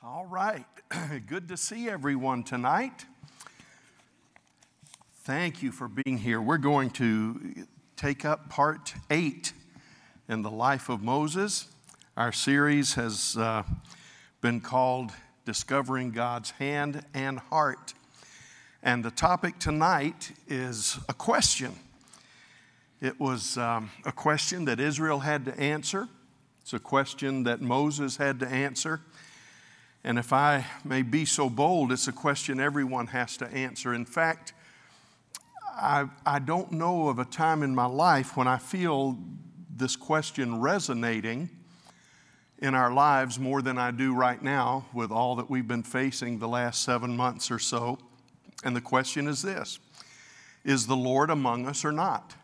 All right. Good to see everyone tonight. Thank you for being here. We're going to take up part eight in the life of Moses. Our series has uh, been called Discovering God's Hand and Heart. And the topic tonight is a question. It was um, a question that Israel had to answer, it's a question that Moses had to answer. And if I may be so bold, it's a question everyone has to answer. In fact, I, I don't know of a time in my life when I feel this question resonating in our lives more than I do right now with all that we've been facing the last seven months or so. And the question is this Is the Lord among us or not?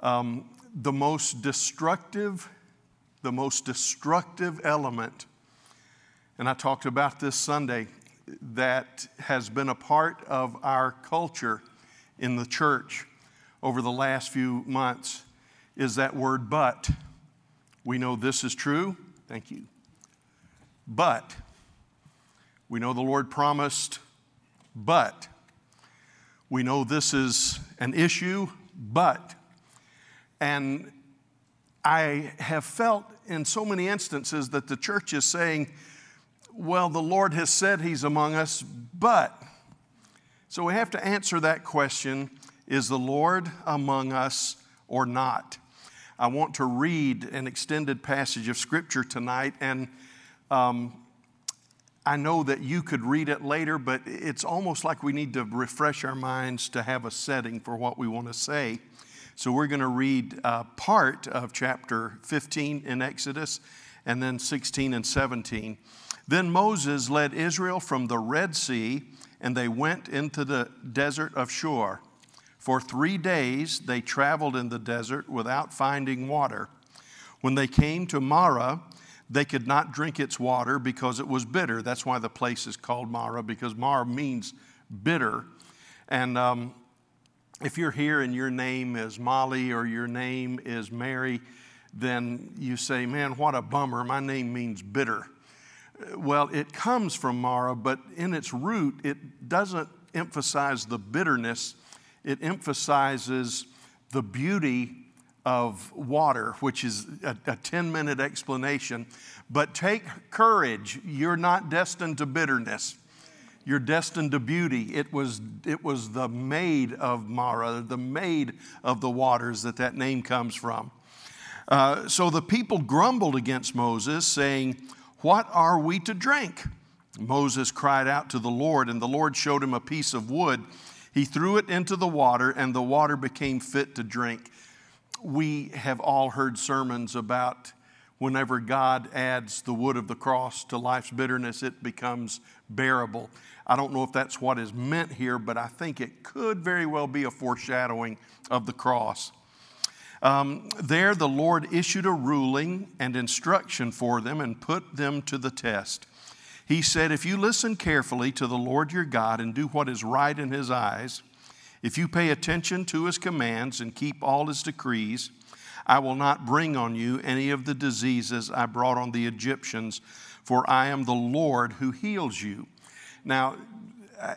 Um, the most destructive, the most destructive element and I talked about this Sunday, that has been a part of our culture in the church over the last few months is that word but. We know this is true. Thank you. But we know the Lord promised, but we know this is an issue, but. And I have felt in so many instances that the church is saying, well, the Lord has said He's among us, but. So we have to answer that question is the Lord among us or not? I want to read an extended passage of Scripture tonight, and um, I know that you could read it later, but it's almost like we need to refresh our minds to have a setting for what we want to say. So we're going to read uh, part of chapter 15 in Exodus and then 16 and 17. Then Moses led Israel from the Red Sea, and they went into the desert of Shur. For three days they traveled in the desert without finding water. When they came to Marah, they could not drink its water because it was bitter. That's why the place is called Marah, because Marah means bitter. And um, if you're here and your name is Molly or your name is Mary, then you say, Man, what a bummer. My name means bitter. Well, it comes from Mara, but in its root, it doesn't emphasize the bitterness, it emphasizes the beauty of water, which is a, a 10 minute explanation. But take courage, you're not destined to bitterness. You're destined to beauty. It was, it was the maid of Mara, the maid of the waters that that name comes from. Uh, so the people grumbled against Moses, saying, what are we to drink? Moses cried out to the Lord, and the Lord showed him a piece of wood. He threw it into the water, and the water became fit to drink. We have all heard sermons about whenever God adds the wood of the cross to life's bitterness, it becomes bearable. I don't know if that's what is meant here, but I think it could very well be a foreshadowing of the cross. Um, there, the Lord issued a ruling and instruction for them and put them to the test. He said, If you listen carefully to the Lord your God and do what is right in his eyes, if you pay attention to his commands and keep all his decrees, I will not bring on you any of the diseases I brought on the Egyptians, for I am the Lord who heals you. Now, I,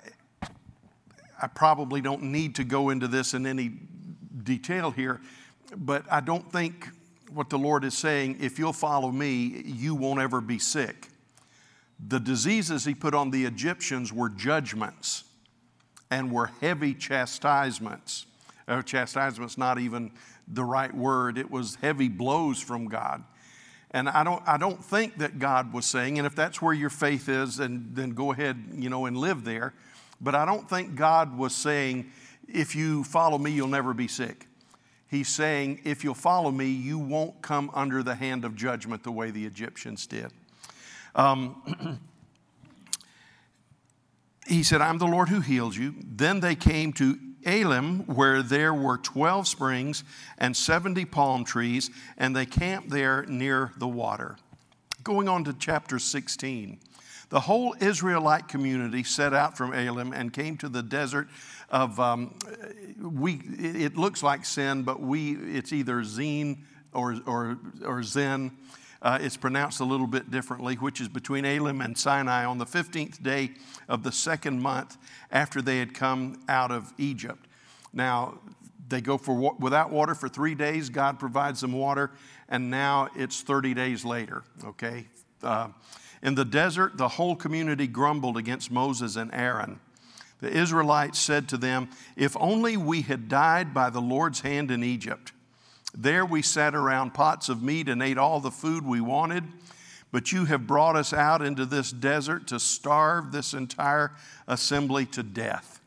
I probably don't need to go into this in any detail here but I don't think what the Lord is saying, if you'll follow me, you won't ever be sick. The diseases he put on the Egyptians were judgments and were heavy chastisements. Uh, chastisement's not even the right word, it was heavy blows from God. And I don't, I don't think that God was saying, and if that's where your faith is, then, then go ahead, you know, and live there. But I don't think God was saying, if you follow me, you'll never be sick. He's saying, if you'll follow me, you won't come under the hand of judgment the way the Egyptians did. Um, he said, I'm the Lord who heals you. Then they came to Elim, where there were 12 springs and 70 palm trees, and they camped there near the water. Going on to chapter 16. The whole Israelite community set out from Elim and came to the desert of um, we. It looks like sin, but we it's either zine or or or Zen. uh, it's pronounced a little bit differently, which is between Elim and Sinai on the 15th day of the second month after they had come out of Egypt. Now, they go for without water for three days. God provides them water, and now it's 30 days later. Okay. Uh, in the desert, the whole community grumbled against Moses and Aaron. The Israelites said to them, If only we had died by the Lord's hand in Egypt. There we sat around pots of meat and ate all the food we wanted, but you have brought us out into this desert to starve this entire assembly to death.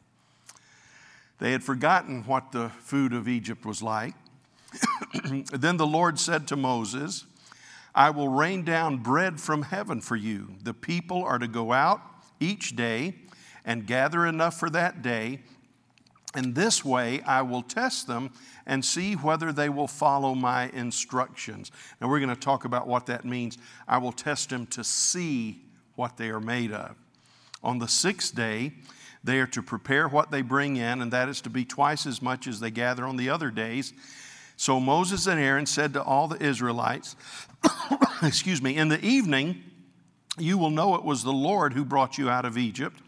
They had forgotten what the food of Egypt was like. then the Lord said to Moses, I will rain down bread from heaven for you. The people are to go out each day and gather enough for that day. And this way I will test them and see whether they will follow my instructions. Now we're going to talk about what that means. I will test them to see what they are made of. On the sixth day, they are to prepare what they bring in, and that is to be twice as much as they gather on the other days. So Moses and Aaron said to all the Israelites, excuse me, in the evening you will know it was the Lord who brought you out of Egypt.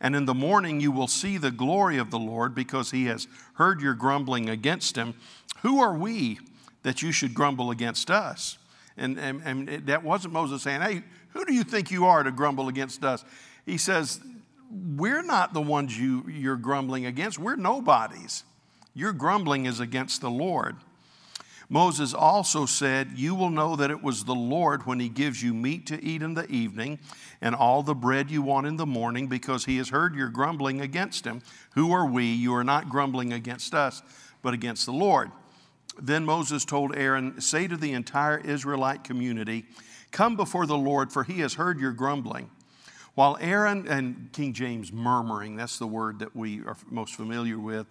And in the morning you will see the glory of the Lord because he has heard your grumbling against him. Who are we that you should grumble against us? And, and, and that wasn't Moses saying, Hey, who do you think you are to grumble against us? He says, We're not the ones you, you're grumbling against. We're nobodies. Your grumbling is against the Lord. Moses also said, You will know that it was the Lord when he gives you meat to eat in the evening and all the bread you want in the morning, because he has heard your grumbling against him. Who are we? You are not grumbling against us, but against the Lord. Then Moses told Aaron, Say to the entire Israelite community, Come before the Lord, for he has heard your grumbling. While Aaron and King James murmuring, that's the word that we are most familiar with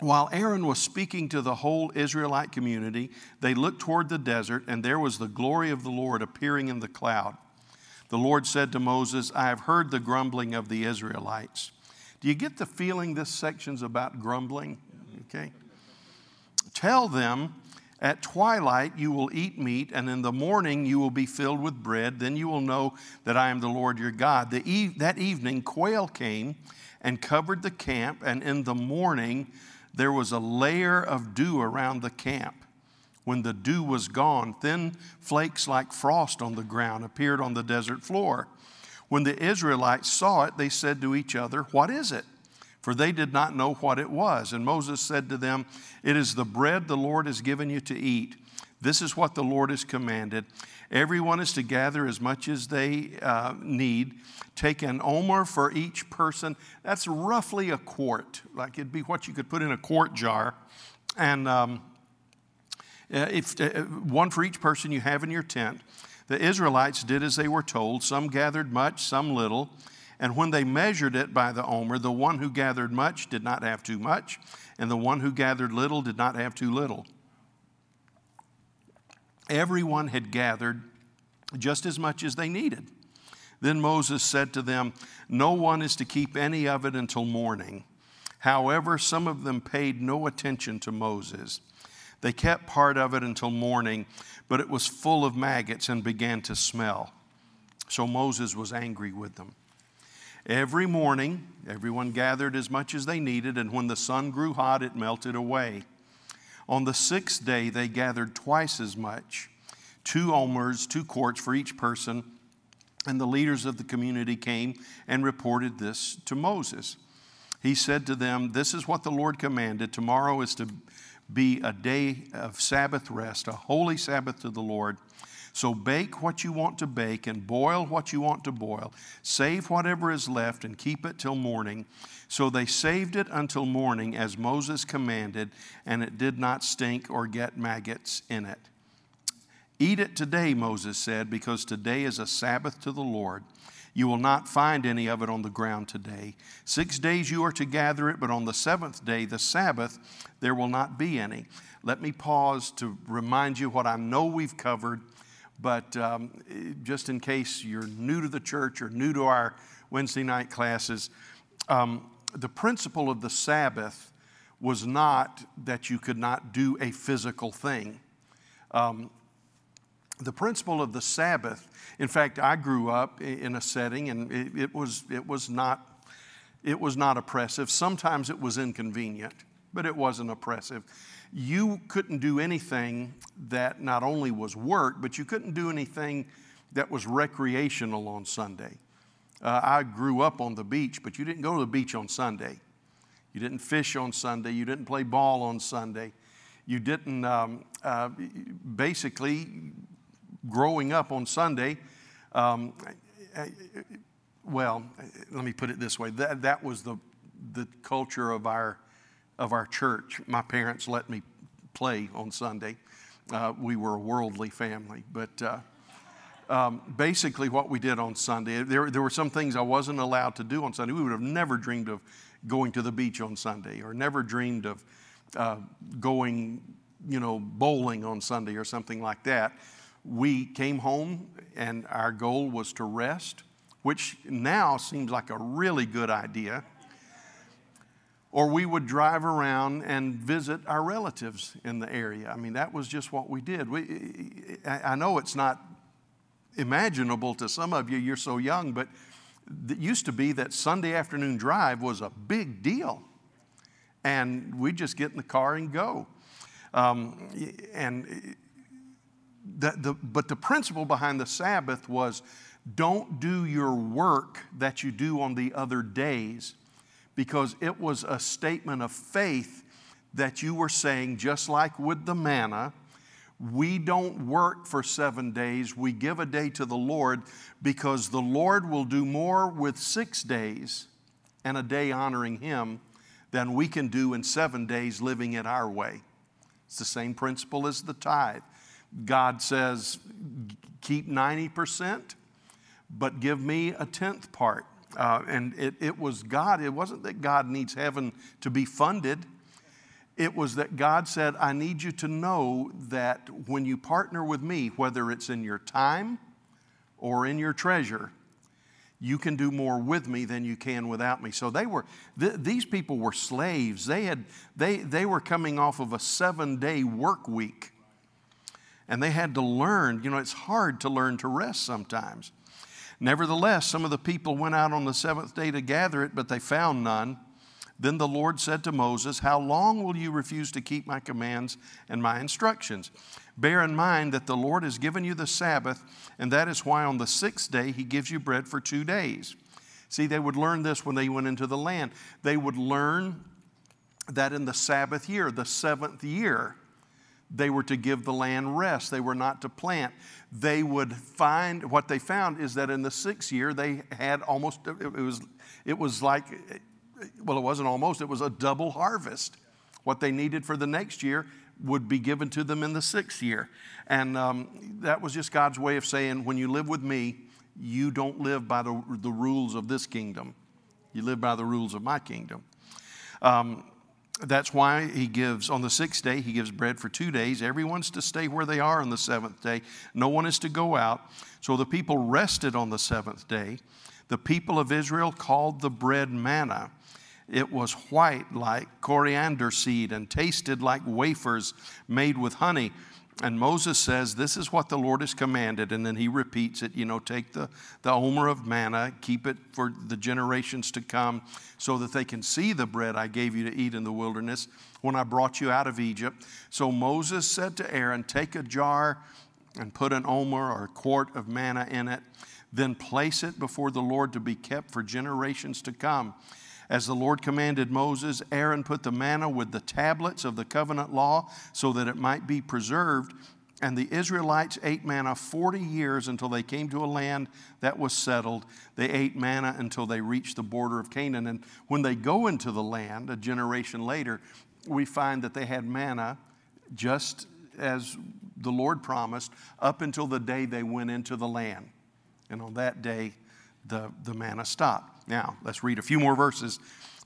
while Aaron was speaking to the whole Israelite community, they looked toward the desert, and there was the glory of the Lord appearing in the cloud. The Lord said to Moses, I have heard the grumbling of the Israelites. Do you get the feeling this section's about grumbling? Okay. Tell them, at twilight you will eat meat, and in the morning you will be filled with bread. Then you will know that I am the Lord your God. The that evening, quail came and covered the camp, and in the morning, there was a layer of dew around the camp. When the dew was gone, thin flakes like frost on the ground appeared on the desert floor. When the Israelites saw it, they said to each other, What is it? For they did not know what it was. And Moses said to them, It is the bread the Lord has given you to eat. This is what the Lord has commanded. Everyone is to gather as much as they uh, need. Take an omer for each person. That's roughly a quart, like it'd be what you could put in a quart jar. And um, uh, if, uh, one for each person you have in your tent. The Israelites did as they were told. Some gathered much, some little. And when they measured it by the omer, the one who gathered much did not have too much, and the one who gathered little did not have too little. Everyone had gathered just as much as they needed. Then Moses said to them, No one is to keep any of it until morning. However, some of them paid no attention to Moses. They kept part of it until morning, but it was full of maggots and began to smell. So Moses was angry with them. Every morning, everyone gathered as much as they needed, and when the sun grew hot, it melted away. On the sixth day, they gathered twice as much, two omers, two quarts for each person. And the leaders of the community came and reported this to Moses. He said to them, This is what the Lord commanded. Tomorrow is to be a day of Sabbath rest, a holy Sabbath to the Lord. So bake what you want to bake and boil what you want to boil. Save whatever is left and keep it till morning. So they saved it until morning as Moses commanded, and it did not stink or get maggots in it. Eat it today, Moses said, because today is a Sabbath to the Lord. You will not find any of it on the ground today. Six days you are to gather it, but on the seventh day, the Sabbath, there will not be any. Let me pause to remind you what I know we've covered but um, just in case you're new to the church or new to our Wednesday night classes, um, the principle of the Sabbath was not that you could not do a physical thing. Um, the principle of the Sabbath, in fact, I grew up in a setting and it, it, was, it, was not, it was not oppressive. Sometimes it was inconvenient, but it wasn't oppressive. You couldn't do anything that not only was work, but you couldn't do anything that was recreational on Sunday. Uh, I grew up on the beach, but you didn't go to the beach on Sunday. You didn't fish on Sunday. You didn't play ball on Sunday. You didn't, um, uh, basically, growing up on Sunday, um, well, let me put it this way that, that was the, the culture of our, of our church. My parents let me play on Sunday. Uh, we were a worldly family, but uh, um, basically what we did on Sunday, there, there were some things I wasn't allowed to do on Sunday. We would have never dreamed of going to the beach on Sunday or never dreamed of uh, going, you know, bowling on Sunday or something like that. We came home and our goal was to rest, which now seems like a really good idea. Or we would drive around and visit our relatives in the area. I mean, that was just what we did. We, I know it's not imaginable to some of you, you're so young, but it used to be that Sunday afternoon drive was a big deal. And we just get in the car and go. Um, and the, the, but the principle behind the Sabbath was don't do your work that you do on the other days because it was a statement of faith that you were saying, just like with the manna, we don't work for seven days. We give a day to the Lord because the Lord will do more with six days and a day honoring Him than we can do in seven days living it our way. It's the same principle as the tithe. God says, keep 90%, but give me a tenth part. Uh, and it, it was God, it wasn't that God needs heaven to be funded. It was that God said, I need you to know that when you partner with me, whether it's in your time or in your treasure, you can do more with me than you can without me. So they were, th- these people were slaves. They, had, they, they were coming off of a seven day work week. And they had to learn, you know, it's hard to learn to rest sometimes. Nevertheless, some of the people went out on the seventh day to gather it, but they found none. Then the Lord said to Moses, How long will you refuse to keep my commands and my instructions? Bear in mind that the Lord has given you the Sabbath, and that is why on the sixth day he gives you bread for two days. See, they would learn this when they went into the land. They would learn that in the Sabbath year, the seventh year, they were to give the land rest. They were not to plant. They would find what they found is that in the sixth year they had almost it was it was like well, it wasn't almost, it was a double harvest. What they needed for the next year would be given to them in the sixth year. And um, that was just God's way of saying, when you live with me, you don't live by the, the rules of this kingdom, you live by the rules of my kingdom. Um, that's why he gives, on the sixth day, he gives bread for two days. Everyone's to stay where they are on the seventh day. No one is to go out. So the people rested on the seventh day. The people of Israel called the bread manna. It was white like coriander seed and tasted like wafers made with honey. And Moses says, This is what the Lord has commanded. And then he repeats it, you know, take the, the omer of manna, keep it for the generations to come, so that they can see the bread I gave you to eat in the wilderness when I brought you out of Egypt. So Moses said to Aaron, Take a jar and put an omer or a quart of manna in it, then place it before the Lord to be kept for generations to come. As the Lord commanded Moses, Aaron put the manna with the tablets of the covenant law so that it might be preserved. And the Israelites ate manna 40 years until they came to a land that was settled. They ate manna until they reached the border of Canaan. And when they go into the land a generation later, we find that they had manna just as the Lord promised up until the day they went into the land. And on that day, the, the manna stopped. Now, let's read a few more verses.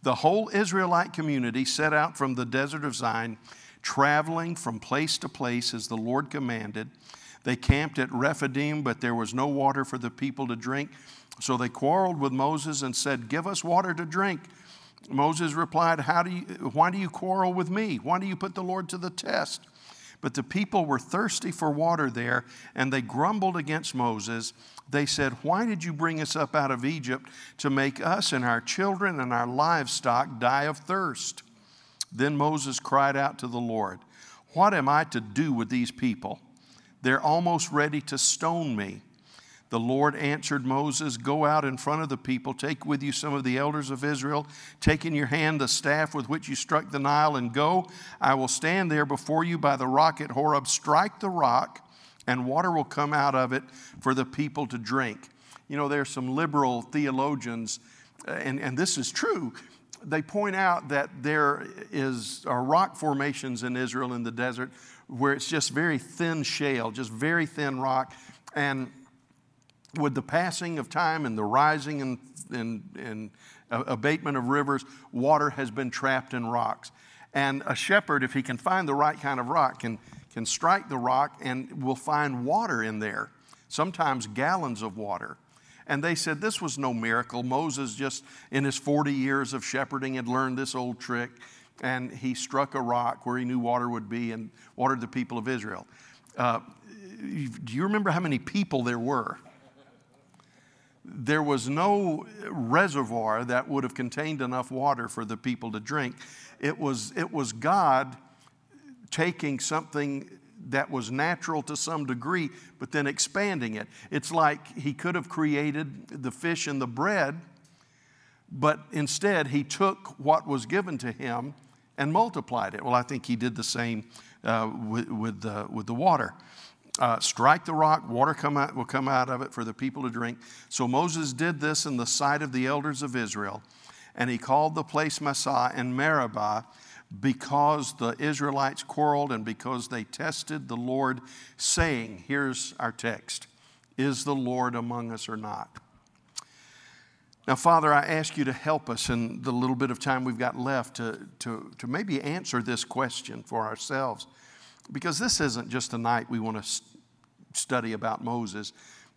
The whole Israelite community set out from the desert of Zin, traveling from place to place as the Lord commanded. They camped at Rephidim, but there was no water for the people to drink. So they quarreled with Moses and said, Give us water to drink. Moses replied, How do you, Why do you quarrel with me? Why do you put the Lord to the test? But the people were thirsty for water there, and they grumbled against Moses. They said, Why did you bring us up out of Egypt to make us and our children and our livestock die of thirst? Then Moses cried out to the Lord, What am I to do with these people? They're almost ready to stone me. The Lord answered Moses, Go out in front of the people, take with you some of the elders of Israel, take in your hand the staff with which you struck the Nile, and go. I will stand there before you by the rock at Horeb. Strike the rock, and water will come out of it for the people to drink. You know, there's some liberal theologians, uh, and, and this is true. They point out that there is are rock formations in Israel in the desert where it's just very thin shale, just very thin rock. And with the passing of time and the rising and, and, and abatement of rivers, water has been trapped in rocks. And a shepherd, if he can find the right kind of rock, can, can strike the rock and will find water in there, sometimes gallons of water. And they said this was no miracle. Moses, just in his 40 years of shepherding, had learned this old trick, and he struck a rock where he knew water would be and watered the people of Israel. Uh, do you remember how many people there were? There was no reservoir that would have contained enough water for the people to drink. It was, it was God taking something that was natural to some degree, but then expanding it. It's like He could have created the fish and the bread, but instead He took what was given to Him and multiplied it. Well, I think He did the same uh, with, with, the, with the water uh, strike the rock, water come out, will come out of it for the people to drink. So Moses did this in the sight of the elders of Israel, and he called the place Massah and Meribah because the Israelites quarreled and because they tested the Lord, saying, Here's our text Is the Lord among us or not? Now, Father, I ask you to help us in the little bit of time we've got left to, to, to maybe answer this question for ourselves. Because this isn't just a night we want to study about Moses.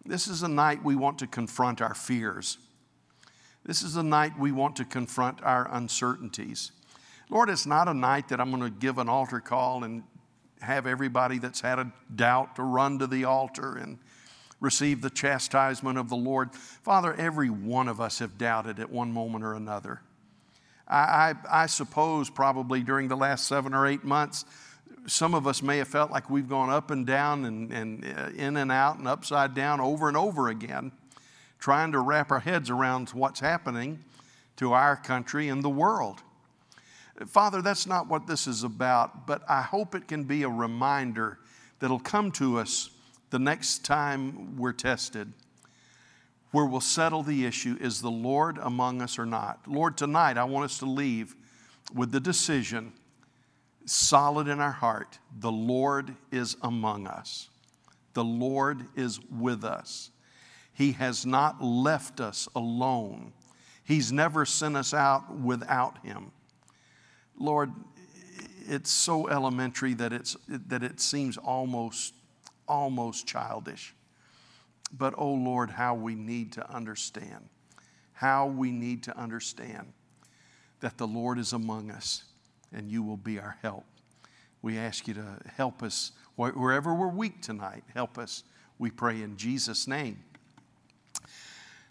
This is a night we want to confront our fears. This is a night we want to confront our uncertainties. Lord, it's not a night that I'm going to give an altar call and have everybody that's had a doubt to run to the altar and receive the chastisement of the Lord. Father, every one of us have doubted at one moment or another. I, I, I suppose probably during the last seven or eight months, some of us may have felt like we've gone up and down and, and uh, in and out and upside down over and over again, trying to wrap our heads around what's happening to our country and the world. Father, that's not what this is about, but I hope it can be a reminder that'll come to us the next time we're tested, where we'll settle the issue is the Lord among us or not? Lord, tonight I want us to leave with the decision solid in our heart the Lord is among us, the Lord is with us. He has not left us alone. He's never sent us out without Him. Lord, it's so elementary that, it's, that it seems almost, almost childish. But oh Lord, how we need to understand, how we need to understand that the Lord is among us and you will be our help. We ask you to help us wherever we're weak tonight. Help us, we pray in Jesus' name.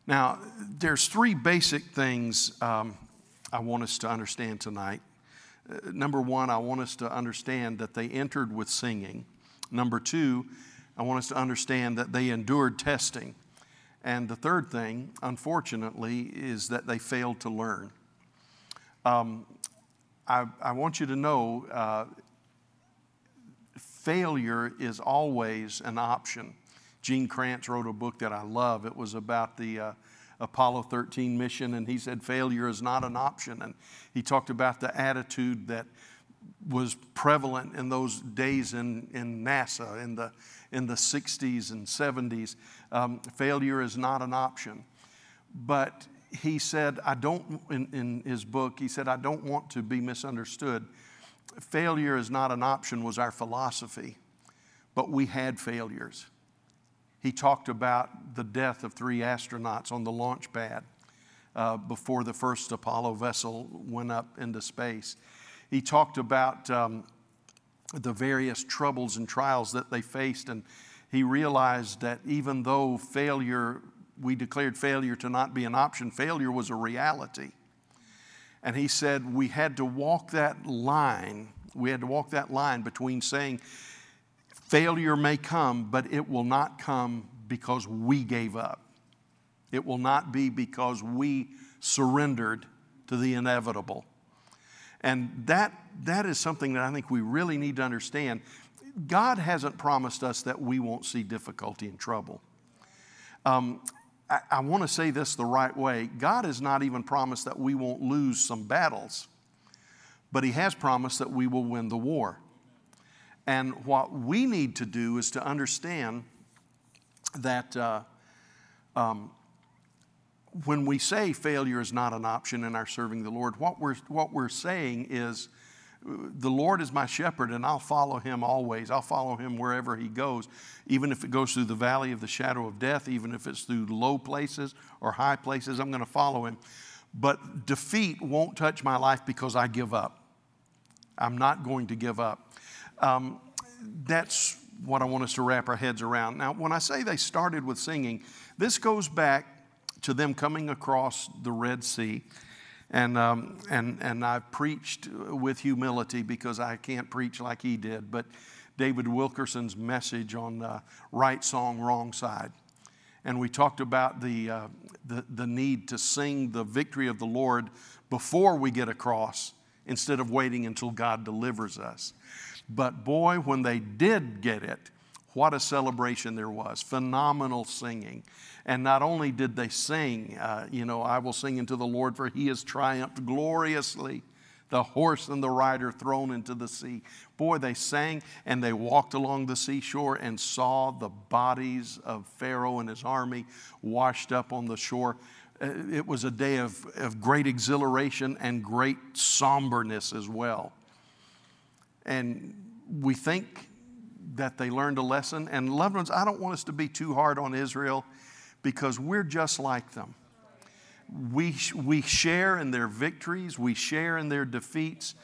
Now, there's three basic things um, I want us to understand tonight. Uh, number one, I want us to understand that they entered with singing. Number two, I want us to understand that they endured testing. And the third thing, unfortunately, is that they failed to learn. Um, I, I want you to know uh, failure is always an option. Gene Kranz wrote a book that I love. It was about the uh, Apollo 13 mission, and he said failure is not an option. And he talked about the attitude that was prevalent in those days in, in NASA in the, in the 60s and 70s. Um, failure is not an option. But he said, I don't, in, in his book, he said, I don't want to be misunderstood. Failure is not an option, was our philosophy, but we had failures. He talked about the death of three astronauts on the launch pad uh, before the first Apollo vessel went up into space. He talked about um, the various troubles and trials that they faced. And he realized that even though failure, we declared failure to not be an option, failure was a reality. And he said we had to walk that line. We had to walk that line between saying failure may come, but it will not come because we gave up. It will not be because we surrendered to the inevitable. And that, that is something that I think we really need to understand. God hasn't promised us that we won't see difficulty and trouble. Um, I, I want to say this the right way. God has not even promised that we won't lose some battles, but He has promised that we will win the war. And what we need to do is to understand that uh, um, when we say failure is not an option in our serving the Lord, what we're, what we're saying is the Lord is my shepherd and I'll follow him always. I'll follow him wherever he goes, even if it goes through the valley of the shadow of death, even if it's through low places or high places, I'm going to follow him. But defeat won't touch my life because I give up. I'm not going to give up. Um, that's what I want us to wrap our heads around. Now, when I say they started with singing, this goes back to them coming across the Red Sea. And, um, and, and I've preached with humility because I can't preach like he did, but David Wilkerson's message on uh, right song, wrong side. And we talked about the, uh, the, the need to sing the victory of the Lord before we get across instead of waiting until God delivers us. But boy, when they did get it, what a celebration there was. Phenomenal singing. And not only did they sing, uh, you know, I will sing unto the Lord, for he has triumphed gloriously, the horse and the rider thrown into the sea. Boy, they sang and they walked along the seashore and saw the bodies of Pharaoh and his army washed up on the shore. Uh, it was a day of, of great exhilaration and great somberness as well. And we think that they learned a lesson. And loved ones, I don't want us to be too hard on Israel because we're just like them. We, we share in their victories, we share in their defeats,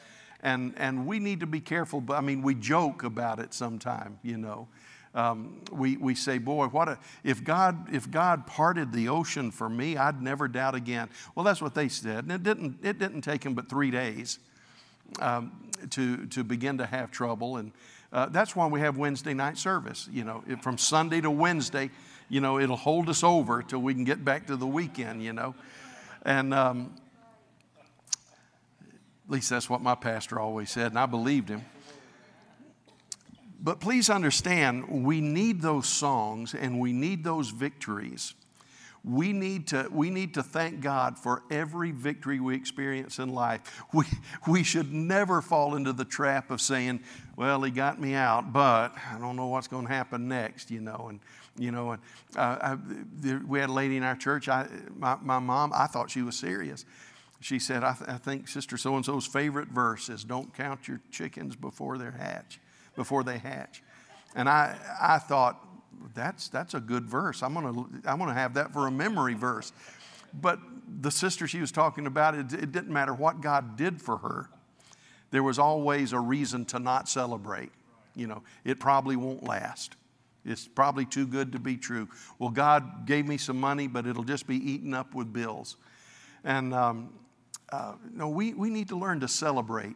and, and we need to be careful. But I mean, we joke about it sometime, you know. Um, we, we say, boy, what a, if, God, if God parted the ocean for me, I'd never doubt again. Well, that's what they said. And it didn't, it didn't take them but three days um, to, to begin to have trouble. And uh, that's why we have Wednesday night service. You know, from Sunday to Wednesday, you know, it'll hold us over till we can get back to the weekend, you know. And um, at least that's what my pastor always said, and I believed him. But please understand, we need those songs and we need those victories. We need, to, we need to thank God for every victory we experience in life. We, we should never fall into the trap of saying, well, he got me out, but I don't know what's going to happen next, you know. And you know, and uh, I, we had a lady in our church. I, my, my mom, I thought she was serious. She said, I, th- I think Sister So and So's favorite verse is, "Don't count your chickens before they hatch, before they hatch." And I, I thought that's that's a good verse. I'm gonna I'm gonna have that for a memory verse. But the sister she was talking about, it, it didn't matter what God did for her. There was always a reason to not celebrate. You know, it probably won't last. It's probably too good to be true. Well, God gave me some money, but it'll just be eaten up with bills. And um, uh, no, we, we need to learn to celebrate.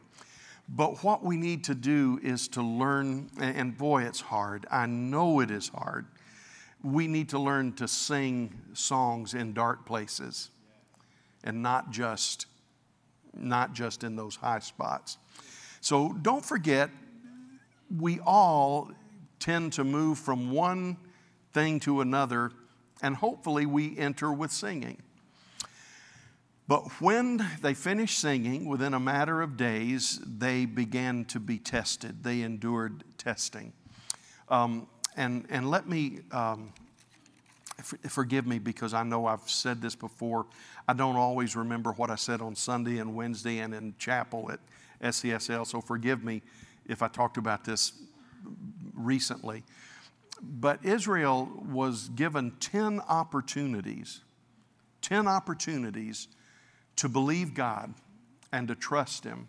But what we need to do is to learn, and boy, it's hard. I know it is hard. We need to learn to sing songs in dark places and not just not just in those high spots. So don't forget we all tend to move from one thing to another, and hopefully we enter with singing. But when they finished singing, within a matter of days, they began to be tested. They endured testing. Um, and, and let me, um, forgive me because I know I've said this before. I don't always remember what I said on Sunday and Wednesday and in chapel at SCSL, so forgive me if I talked about this recently. But Israel was given 10 opportunities, 10 opportunities to believe God and to trust Him.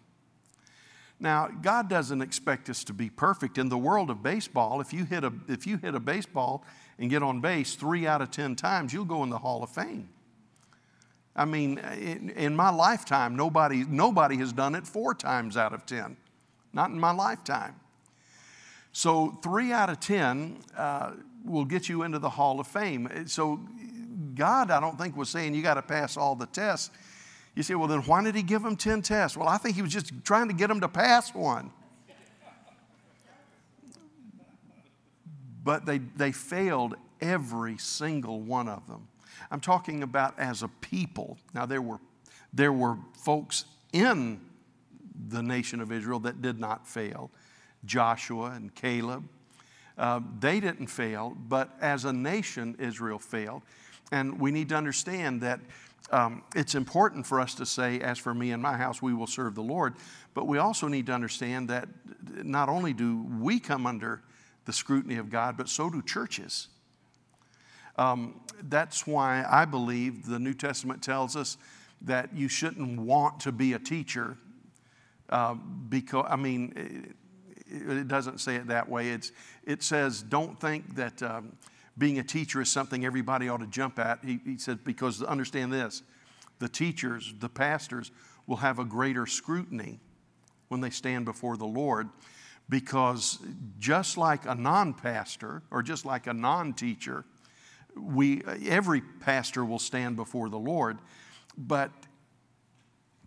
Now, God doesn't expect us to be perfect. In the world of baseball, if you hit a, if you hit a baseball and get on base three out of 10 times, you'll go in the Hall of Fame. I mean, in, in my lifetime, nobody, nobody has done it four times out of 10. Not in my lifetime. So, three out of 10 uh, will get you into the Hall of Fame. So, God, I don't think, was saying you got to pass all the tests. You say, well, then why did he give them 10 tests? Well, I think he was just trying to get them to pass one. But they, they failed every single one of them. I'm talking about as a people. Now, there were, there were folks in the nation of Israel that did not fail Joshua and Caleb. Uh, they didn't fail, but as a nation, Israel failed. And we need to understand that um, it's important for us to say, as for me and my house, we will serve the Lord. But we also need to understand that not only do we come under the scrutiny of God, but so do churches. Um, that's why I believe the New Testament tells us that you shouldn't want to be a teacher uh, because, I mean, it, doesn't say it that way. It's, it says, don't think that. Um, being a teacher is something everybody ought to jump at. He, he said, because understand this the teachers, the pastors, will have a greater scrutiny when they stand before the Lord because just like a non pastor or just like a non teacher, we, every pastor will stand before the Lord. But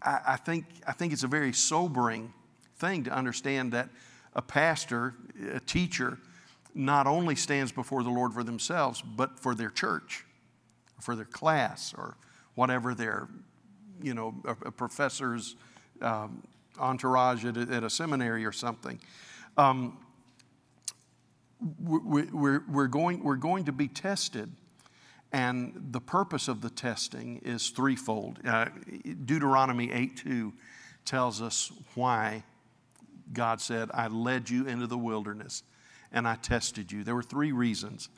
I, I, think, I think it's a very sobering thing to understand that a pastor, a teacher, not only stands before the Lord for themselves, but for their church, for their class, or whatever their, you know, a, a professor's um, entourage at a, at a, seminary or something. Um, we, we're, we're, going, we're going to be tested, and the purpose of the testing is threefold. Uh, Deuteronomy 8 2 tells us why God said, I led you into the wilderness and I tested you. There were three reasons.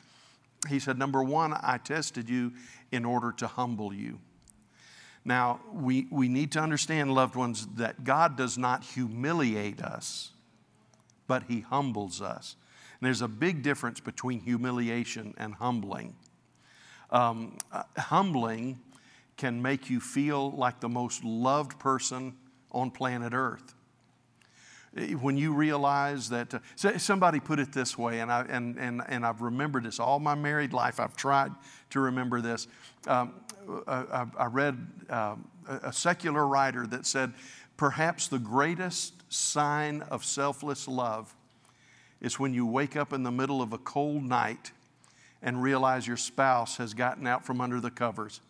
He said, Number one, I tested you in order to humble you. Now, we, we need to understand, loved ones, that God does not humiliate us, but He humbles us. And there's a big difference between humiliation and humbling. Um, uh, humbling can make you feel like the most loved person on planet Earth when you realize that uh, somebody put it this way and, I, and, and, and i've remembered this all my married life i've tried to remember this. Um, I, I, read uh, a secular writer that said perhaps the greatest sign of selfless love is when you wake up in the middle of a cold night and realize your spouse has gotten out from under the covers.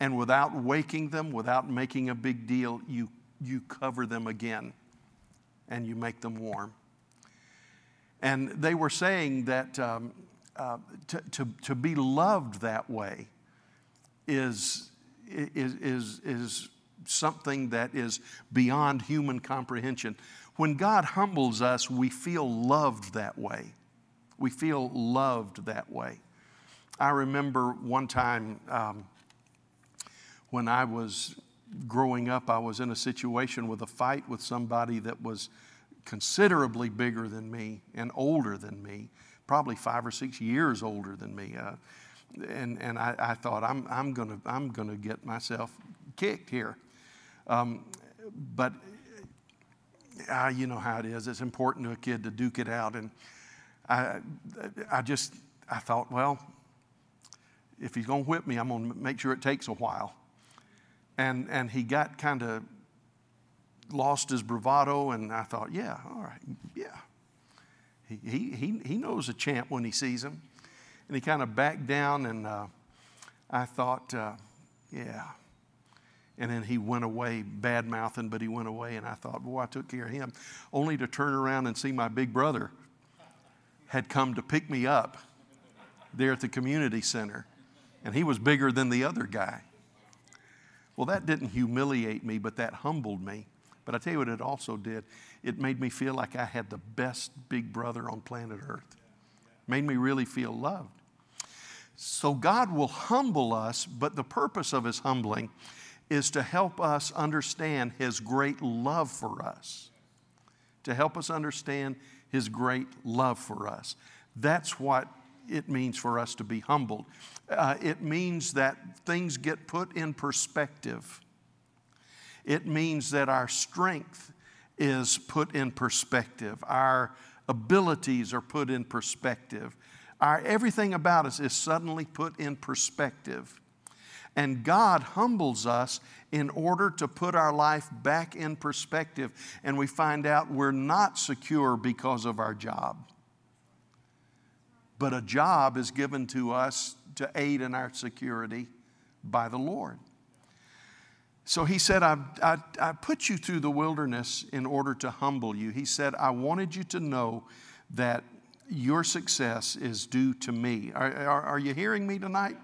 And without waking them without making a big deal you, you cover them again and you make them warm. And they were saying that um, uh, to, to, to be loved that way is, is, is, is something that is beyond human comprehension. When God humbles us, we feel loved that way. We feel loved that way. I remember one time um, when I was growing up, I was in a situation with a fight with somebody that was considerably bigger than me and older than me, probably five or six years older than me. Uh, and and I, I, thought, I'm, I'm going to I'm gonna get myself kicked here. Um, but uh, you know how it is. It's important to a kid to duke it out. And I, I just, I thought, well, if he's going to whip me, I'm going to make sure it takes a while and, and he got kind of lost his bravado, and I thought, yeah, all right, yeah. He, he, he knows a champ when he sees him. And he kind of backed down, and uh, I thought, uh, yeah. And then he went away, bad mouthing, but he went away, and I thought, boy, I took care of him. Only to turn around and see my big brother had come to pick me up there at the community center. And he was bigger than the other guy. Well, that didn't humiliate me, but that humbled me. But I tell you what, it also did. It made me feel like I had the best big brother on planet Earth. Made me really feel loved. So God will humble us, but the purpose of His humbling is to help us understand His great love for us. to help us understand His great love for us. That's what it means for us to be humbled. Uh, it means that things get put in perspective. It means that our strength is put in perspective. Our abilities are put in perspective. Our, everything about us is suddenly put in perspective. And God humbles us in order to put our life back in perspective. And we find out we're not secure because of our job. But a job is given to us to aid in our security by the Lord. So he said, I, I, I, put you through the wilderness in order to humble you. He said, I wanted you to know that your success is due to me. Are, are, are you hearing me tonight?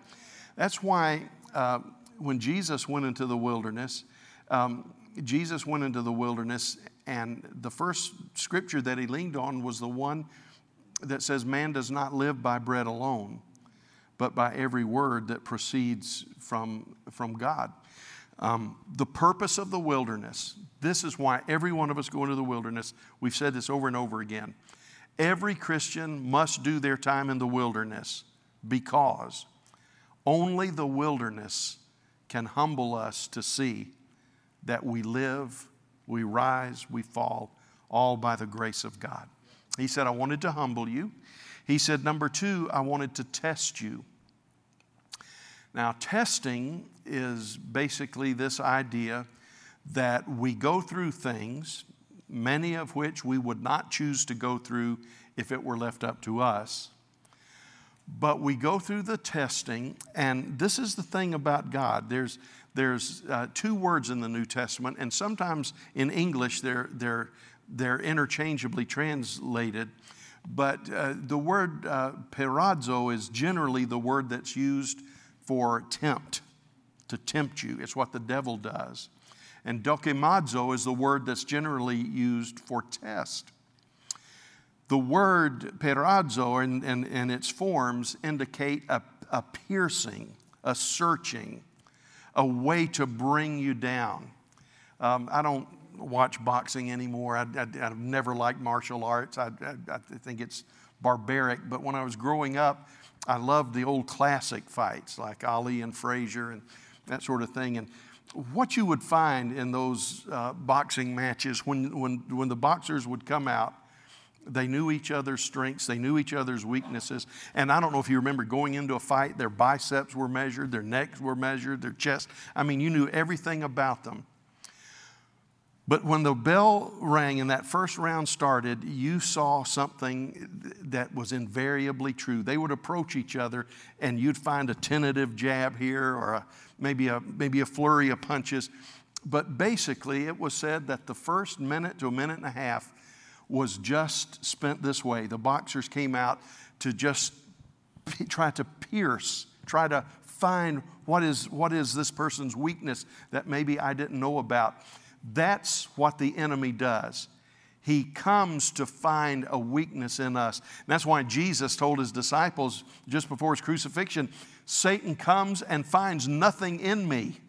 That's why uh, when Jesus went into the wilderness, um, Jesus went into the wilderness, and the first scripture that he leaned on was the one that says, Man does not live by bread alone, but by every word that proceeds from, from God. Um, the purpose of the wilderness, this is why every one of us go into the wilderness. We've said this over and over again. Every Christian must do their time in the wilderness because only the wilderness can humble us to see that we live, we rise, we fall, all by the grace of God. He said, I wanted to humble you. He said, number two, I wanted to test you. Now, testing is basically this idea that we go through things, many of which we would not choose to go through if it were left up to us. But we go through the testing, and this is the thing about God. There's, there's uh, two words in the New Testament, and sometimes in English they're, they're, they're interchangeably translated. But uh, the word uh, peirazo is generally the word that's used for tempt, to tempt you. It's what the devil does. And dokimazo is the word that's generally used for test. The word peirazo and, and, and its forms indicate a, a piercing, a searching, a way to bring you down. Um, I don't watch boxing anymore. I, have never liked martial arts. I, I, I, think it's barbaric. But when I was growing up, I loved the old classic fights like Ali and Frazier and that sort of thing. And what you would find in those uh, boxing matches when, when, when the boxers would come out they knew each other's strengths, they knew each other's weaknesses. And I don't know if you remember going into a fight, their biceps were measured, their necks were measured, their chest. I mean, you knew everything about them. But when the bell rang and that first round started, you saw something that was invariably true. They would approach each other and you'd find a tentative jab here or a, maybe, a, maybe a flurry of punches. But basically, it was said that the first minute to a minute and a half was just spent this way. The boxers came out to just try to pierce, try to find what is, what is this person's weakness that maybe I didn't know about. That's what the enemy does. He comes to find a weakness in us. And that's why Jesus told his disciples just before his crucifixion Satan comes and finds nothing in me.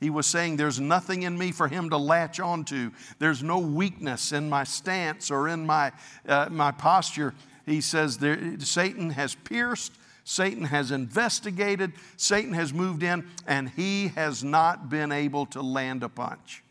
He was saying, There's nothing in me for him to latch onto. There's no weakness in my stance or in my, uh, my posture. He says, Satan has pierced, Satan has investigated, Satan has moved in, and he has not been able to land a punch.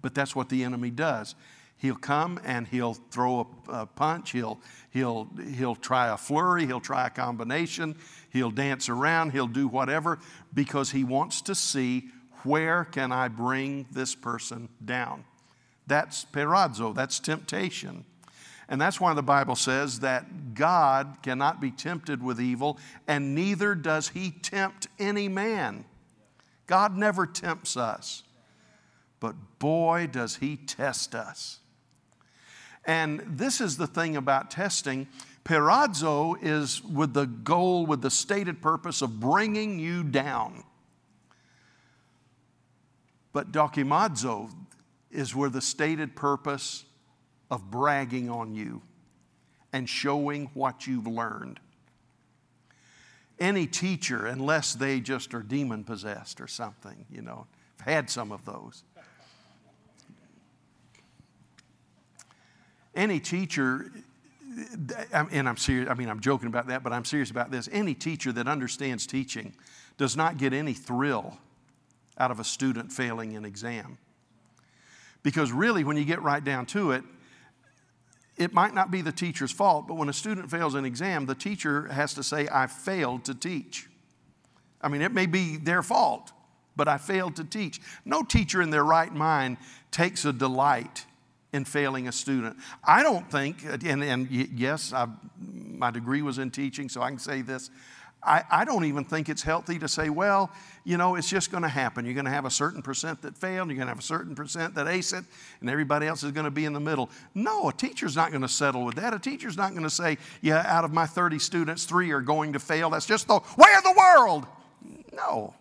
But that's what the enemy does. He'll come and he'll throw a, punch. He'll, he'll, he'll try a flurry. He'll try a combination. He'll dance around. He'll do whatever because he wants to see where can I bring this person down. That's peirazo. That's temptation. And that's why the Bible says that God cannot be tempted with evil, and neither does he tempt any man. God never tempts us. But boy, does he test us. And this is the thing about testing. Peirazo is with the goal, with the stated purpose of bringing you down. But dokimazo is where the stated purpose of bragging on you and showing what you've learned. Any teacher, unless they just are demon possessed or something, you know, I've had some of those any teacher, and I'm serious, I mean, I'm joking about that, but I'm serious about this. Any teacher that understands teaching does not get any thrill out of a student failing an exam. Because really, when you get right down to it, it might not be the teacher's fault, but when a student fails an exam, the teacher has to say, I failed to teach. I mean, it may be their fault, but I failed to teach. No teacher in their right mind takes a delight in failing a student. I don't think, and, and yes, I, my degree was in teaching, so I can say this. I, I don't even think it's healthy to say, well, you know, it's just going to happen. You're going to have a certain percent that fail, you're going to have a certain percent that ace it, and everybody else is going to be in the middle. No, a teacher's not going to settle with that. A teacher's not going to say, yeah, out of my 30 students, three are going to fail. That's just the way of the world. No.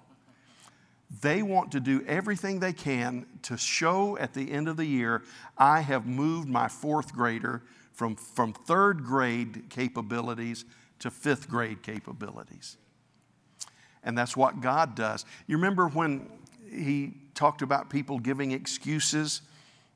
They want to do everything they can to show at the end of the year, I have moved my fourth grader from, from third grade capabilities to fifth grade capabilities. And that's what God does. You remember when he talked about people giving excuses,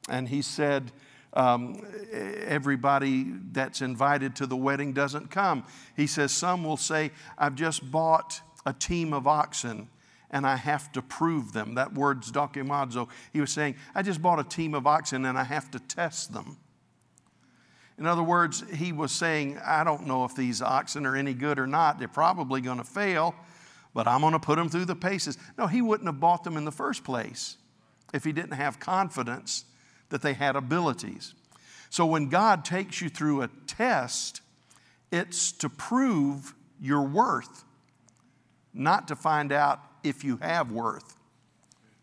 and he said, um, everybody that's invited to the wedding doesn't come. He says, Some will say, I've just bought a team of oxen and I have to prove them. That word's dokimazo. He was saying, I just bought a team of oxen and I have to test them. In other words, he was saying, I don't know if these oxen are any good or not. They're probably going to fail, but I'm going to put them through the paces. No, he wouldn't have bought them in the first place if he didn't have confidence that they had abilities. So when God takes you through a test, it's to prove your worth, not to find out if you have worth.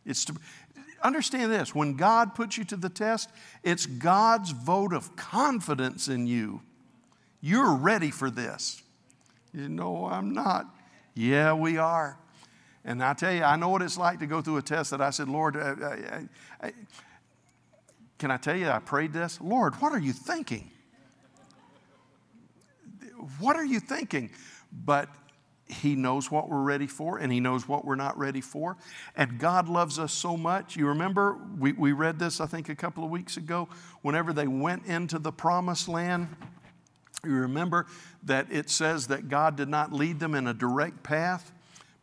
It's to, understand this when God puts you to the test, it's God's vote of confidence in you. You're ready for this. You know, I'm not. Yeah, we are. And I tell you, I know what it's like to go through a test that I said, Lord, I, I, I, can I tell you, I prayed this? Lord, what are you thinking? What are you thinking? But he knows what we're ready for and He knows what we're not ready for. And God loves us so much. You remember, we, we read this, I think, a couple of weeks ago. Whenever they went into the promised land, you remember that it says that God did not lead them in a direct path,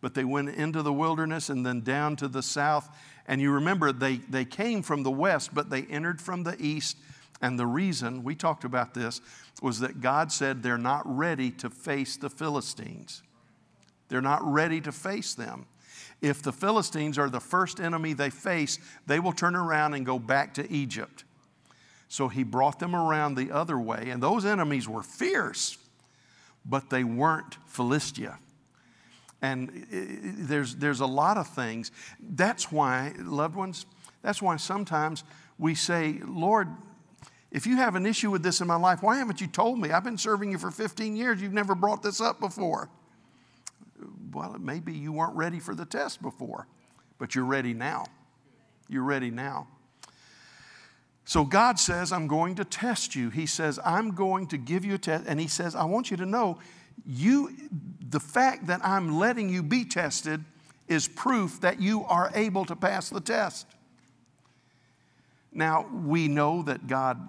but they went into the wilderness and then down to the south. And you remember they, they came from the west, but they entered from the east. And the reason, we talked about this, was that God said they're not ready to face the Philistines. They're not ready to face them. If the Philistines are the first enemy they face, they will turn around and go back to Egypt. So he brought them around the other way, and those enemies were fierce, but they weren't Philistia. And there's, there's a lot of things. That's why, loved ones, that's why sometimes we say, Lord, if you have an issue with this in my life, why haven't you told me? I've been serving you for 15 years. You've never brought this up before well, maybe you weren't ready for the test before, but you're ready now. You're ready now. So God says, I'm going to test you. He says, I'm going to give you a test. And He says, I want you to know you, the fact that I'm letting you be tested is proof that you are able to pass the test. Now, we know that God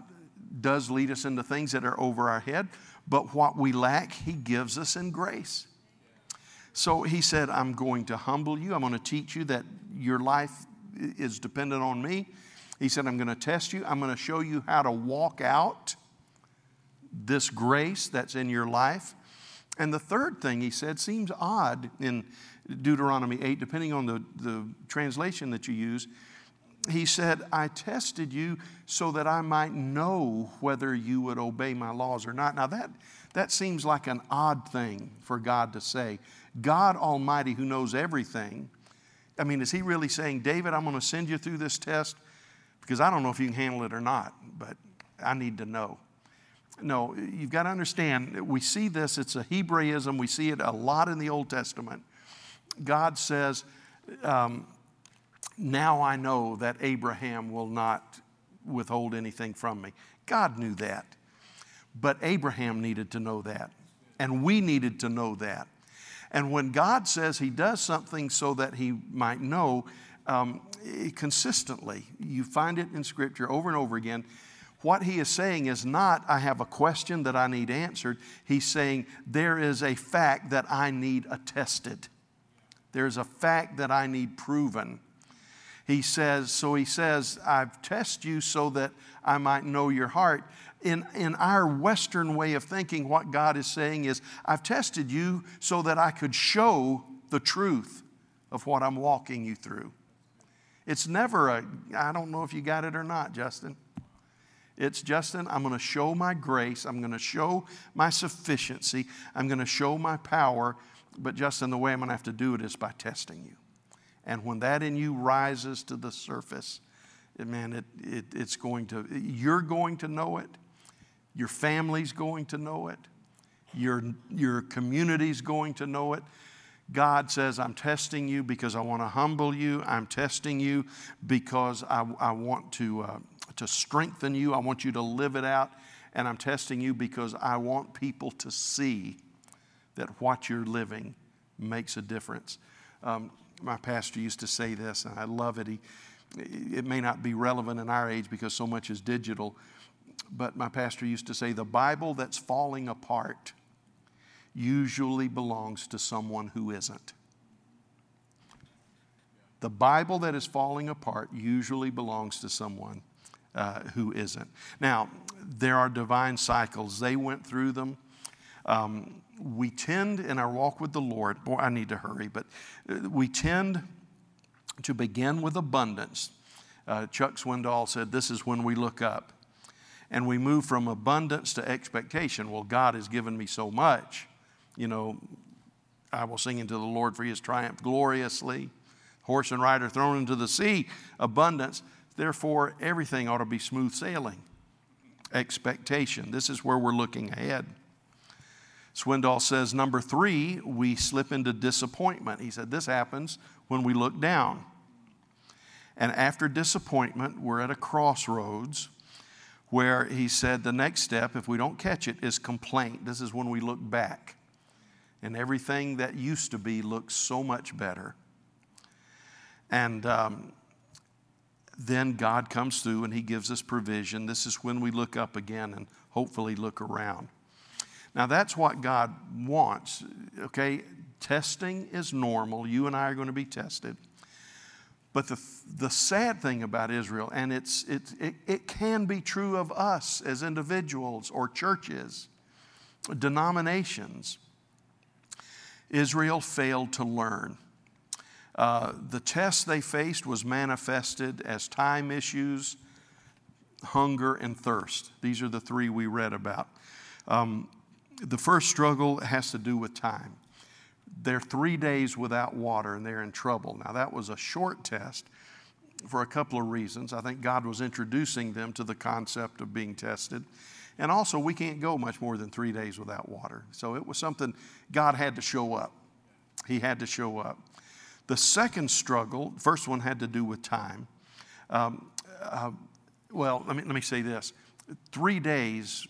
does lead us into things that are over our head, but what we lack, He gives us in grace. So he said, I'm going to humble you. I'm going to teach you that your life is dependent on me. He said, I'm going to test you. I'm going to show you how to walk out this grace that's in your life. And the third thing he said seems odd in Deuteronomy 8, depending on the, the translation that you use. He said, I tested you so that I might know whether you would obey my laws or not. Now, that, that seems like an odd thing for God to say. God Almighty, who knows everything, I mean, is He really saying, David, I'm going to send you through this test because I don't know if you can handle it or not, but I need to know? No, you've got to understand, we see this, it's a Hebraism, we see it a lot in the Old Testament. God says, um, Now I know that Abraham will not withhold anything from me. God knew that. But Abraham needed to know that. And we needed to know that. And when God says He does something so that He might know um, consistently, you find it in Scripture over and over again. what he is saying is not, I have a question that I need answered. He's saying, there is a fact that I need attested. There's a fact that I need proven. He says, so he says, I've tested you so that I might know your heart. In, in our Western way of thinking, what God is saying is, I've tested you so that I could show the truth of what I'm walking you through. It's never a, I don't know if you got it or not, Justin. It's Justin, I'm going to show my grace. I'm going to show my sufficiency. I'm going to show my power. But Justin, the way I'm going to have to do it is by testing you. And when that in you rises to the surface, man, it, it, it's going to, you're going to know it. Your family's going to know it. Your, your community's going to know it. God says, I'm testing you because I want to humble you. I'm testing you because I, I want to, uh, to strengthen you. I want you to live it out. And I'm testing you because I want people to see that what you're living makes a difference. Um, my pastor used to say this, and I love it. He, it may not be relevant in our age because so much is digital, but my pastor used to say the Bible that's falling apart usually belongs to someone who isn't. The Bible that is falling apart usually belongs to someone uh, who isn't. Now, there are divine cycles, they went through them. Um, we tend in our walk with the Lord, boy, I need to hurry, but uh, we tend to begin with abundance. Uh, Chuck Swindoll said, This is when we look up. And we move from abundance to expectation. Well, God has given me so much. You know, I will sing unto the Lord for his triumph gloriously. Horse and rider thrown into the sea, abundance. Therefore, everything ought to be smooth sailing. Expectation. This is where we're looking ahead. Swindoll says, number three, we slip into disappointment. He said, this happens when we look down. And after disappointment, we're at a crossroads where he said the next step, if we don't catch it, is complaint. This is when we look back. And everything that used to be looks so much better. And um, then God comes through and he gives us provision. This is when we look up again and hopefully look around. Now, that's what God wants, okay? Testing is normal. You and I are going to be tested. But the, the sad thing about Israel, and it's, it, it, it can be true of us as individuals or churches, denominations, Israel failed to learn. Uh, the test they faced was manifested as time issues, hunger, and thirst. These are the three we read about. Um, the first struggle has to do with time. They're three days without water and they're in trouble. Now, that was a short test for a couple of reasons. I think God was introducing them to the concept of being tested. And also, we can't go much more than three days without water. So it was something God had to show up. He had to show up. The second struggle, first one had to do with time. Um, uh, well, let me, let me say this three days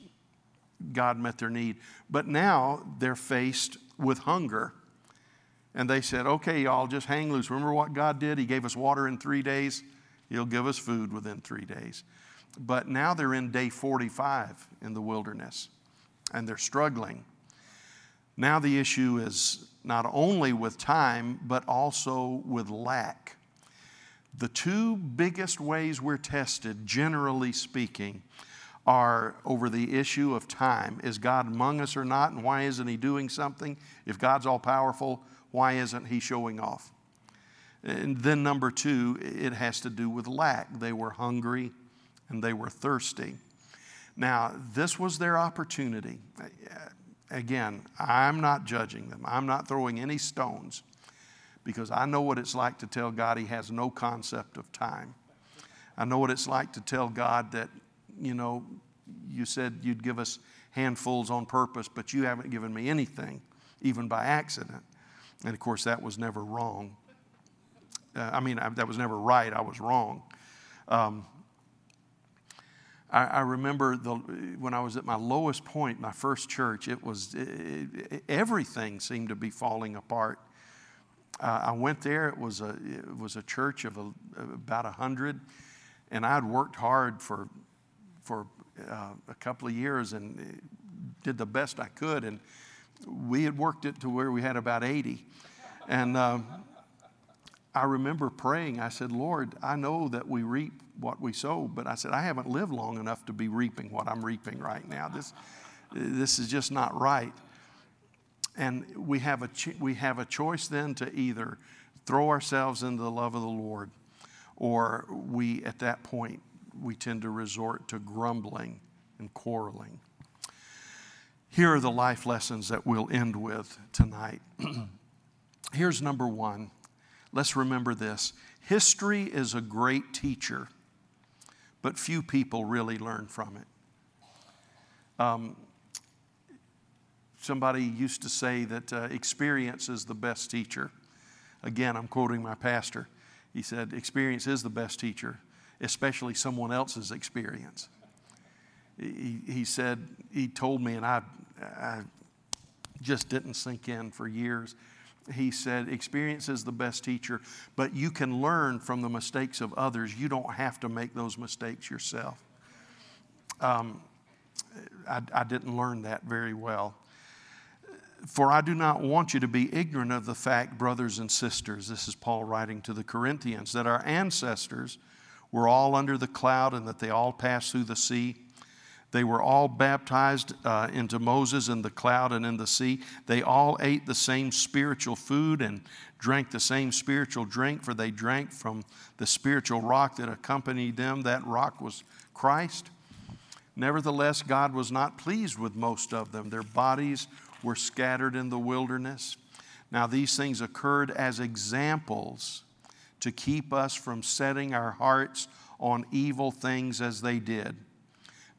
God met their need. But now they're faced with hunger. And they said, okay, y'all, just hang loose. Remember what God did? He gave us water in three days, He'll give us food within three days. But now they're in day 45 in the wilderness and they're struggling. Now the issue is not only with time, but also with lack. The two biggest ways we're tested, generally speaking, are over the issue of time. Is God among us or not? And why isn't He doing something? If God's all powerful, why isn't He showing off? And then, number two, it has to do with lack. They were hungry and they were thirsty. Now, this was their opportunity. Again, I'm not judging them, I'm not throwing any stones because I know what it's like to tell God He has no concept of time. I know what it's like to tell God that you know, you said you'd give us handfuls on purpose, but you haven't given me anything, even by accident. And of course, that was never wrong. Uh, I mean, I, that was never right. I was wrong. Um, I, I, remember the, when I was at my lowest point, my first church, it was it, it, everything seemed to be falling apart. Uh, I went there. It was a it was a church of a, about a hundred, and I'd worked hard for for uh, a couple of years and uh, did the best I could. And we had worked it to where we had about 80. And um, I remember praying. I said, Lord, I know that we reap what we sow, but I said, I haven't lived long enough to be reaping what I'm reaping right now. This, this is just not right. And we have, a ch- we have a choice then to either throw ourselves into the love of the Lord, or we, at that point, we tend to resort to grumbling and quarreling. Here are the life lessons that we'll end with tonight. Here's number one. Let's remember this history is a great teacher, but few people really learn from it. Um, somebody used to say that uh, experience is the best teacher. Again, I'm quoting my pastor. He said, Experience is the best teacher, especially someone else's experience. He, he said, He told me, and I, I just didn't sink in for years. He said, Experience is the best teacher, but you can learn from the mistakes of others. You don't have to make those mistakes yourself. Um, I, I didn't learn that very well. For I do not want you to be ignorant of the fact, brothers and sisters, this is Paul writing to the Corinthians, that our ancestors were all under the cloud and that they all passed through the sea. They were all baptized uh, into Moses in the cloud and in the sea. They all ate the same spiritual food and drank the same spiritual drink, for they drank from the spiritual rock that accompanied them. That rock was Christ. Nevertheless, God was not pleased with most of them. Their bodies were scattered in the wilderness. Now, these things occurred as examples to keep us from setting our hearts on evil things as they did.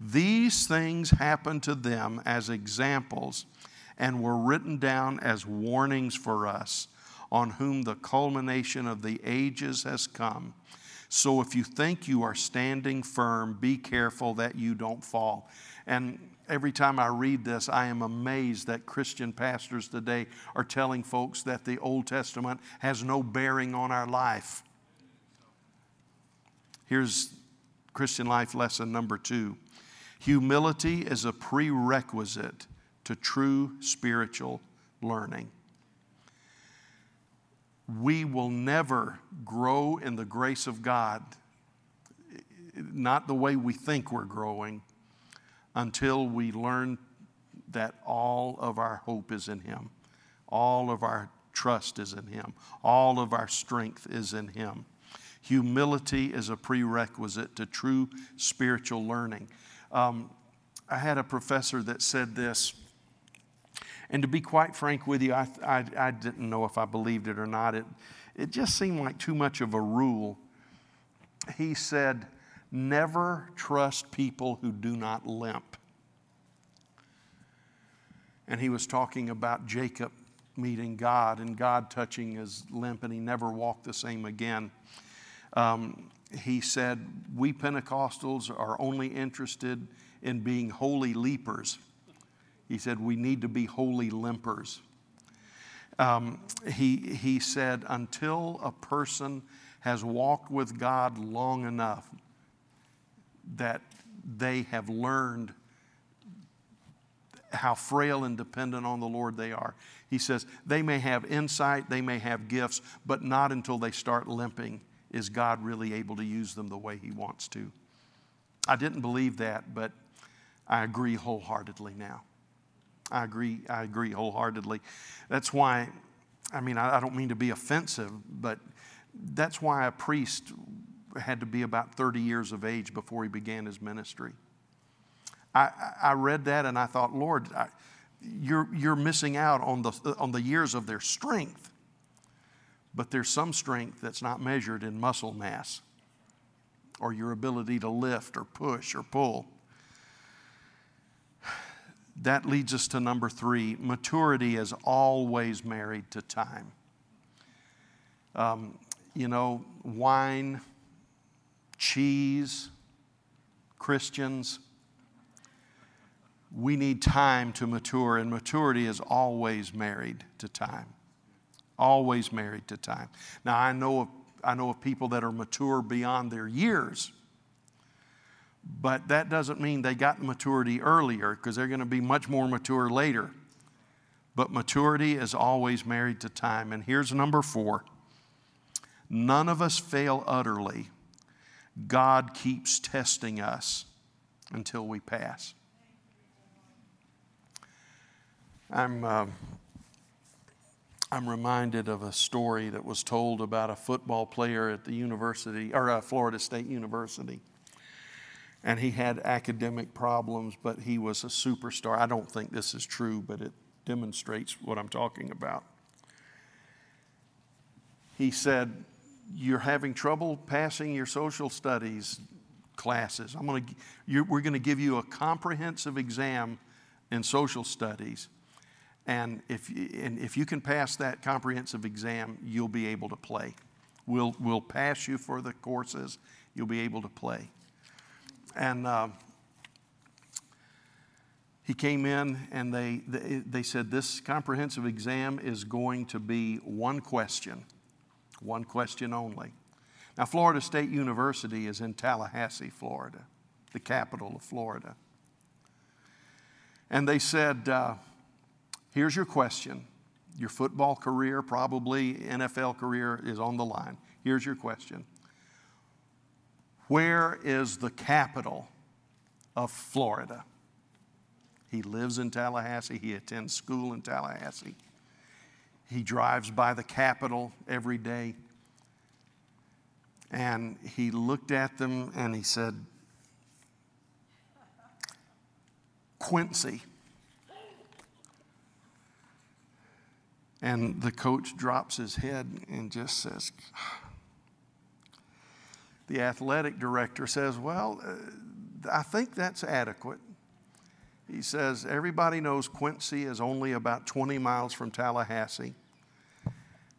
These things happened to them as examples and were written down as warnings for us, on whom the culmination of the ages has come. So if you think you are standing firm, be careful that you don't fall. And every time I read this, I am amazed that Christian pastors today are telling folks that the Old Testament has no bearing on our life. Here's Christian life lesson number two humility is a prerequisite to true spiritual learning. We will never grow in the grace of God, not the way we think we're growing until we learn that all of our hope is in Him, all of our trust is in Him, all of our strength is in Him. Humility is a prerequisite to true spiritual learning. Um, I had a professor that said this, and to be quite frank with you, I, I, I didn't know if I believed it or not. It, it just seemed like too much of a rule. He said, Never trust people who do not limp. And he was talking about Jacob meeting God and God touching his limp, and he never walked the same again. Um, he said, We Pentecostals are only interested in being holy leapers. He said, We need to be holy limpers. Um, he, he said, Until a person has walked with God long enough, that they have learned how frail and dependent on the Lord they are. He says they may have insight, they may have gifts, but not until they start limping is God really able to use them the way He wants to. I didn't believe that, but I agree wholeheartedly now. I agree, I agree wholeheartedly. That's why, I mean, I, I don't mean to be offensive, but that's why a priest had to be about 30 years of age before he began his ministry. I, I read that and I thought, Lord, I, you're, you're missing out on the, on the years of their strength. But there's some strength that's not measured in muscle mass or your ability to lift or push or pull. that leads us to number three maturity is always married to time. Um, you know, wine, cheese, Christians, we need time to mature, and maturity is always married to time. Always married to time. Now, I know of, I know of people that are mature beyond their years, but that doesn't mean they got maturity earlier because they're going to be much more mature later. But maturity is always married to time. And here's number four none of us fail utterly. God keeps testing us until we pass. I'm, uh, I'm reminded of a story that was told about a football player at the university, or uh, Florida State University. And he had academic problems, but he was a superstar. I don't think this is true, but it demonstrates what I'm talking about. He said, You're having trouble passing your social studies classes. I'm gonna, we're going to give you a comprehensive exam in social studies and if, and if you can pass that comprehensive exam, you'll be able to play. We'll, we'll pass you for the courses, you'll be able to play. And uh, he came in and they, they, they said, This comprehensive exam is going to be one question, one question only. Now, Florida State University is in Tallahassee, Florida, the capital of Florida. And they said, uh, Here's your question. Your football career, probably NFL career, is on the line. Here's your question Where is the capital of Florida? He lives in Tallahassee, he attends school in Tallahassee. He drives by the Capitol every day. And he looked at them and he said, Quincy. And the coach drops his head and just says, the athletic director says, Well, uh, I think that's adequate. He says, Everybody knows Quincy is only about 20 miles from Tallahassee,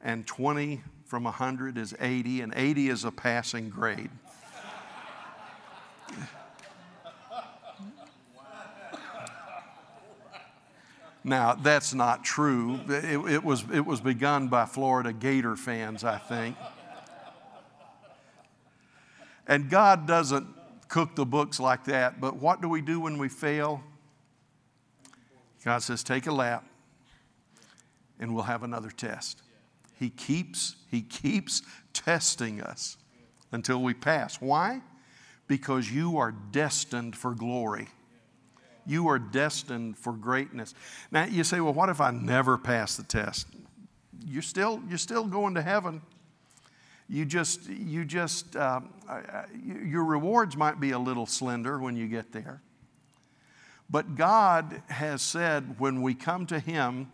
and 20 from 100 is 80, and 80 is a passing grade. Now, that's not true. It, it, was, it was begun by Florida Gator fans, I think. And God doesn't cook the books like that, but what do we do when we fail? God says, take a lap and we'll have another test. He keeps, he keeps testing us until we pass. Why? Because you are destined for glory. You are destined for greatness. Now, you say, well, what if I never pass the test? You're still, you're still going to heaven. You just, you just, uh, your rewards might be a little slender when you get there. But God has said when we come to Him,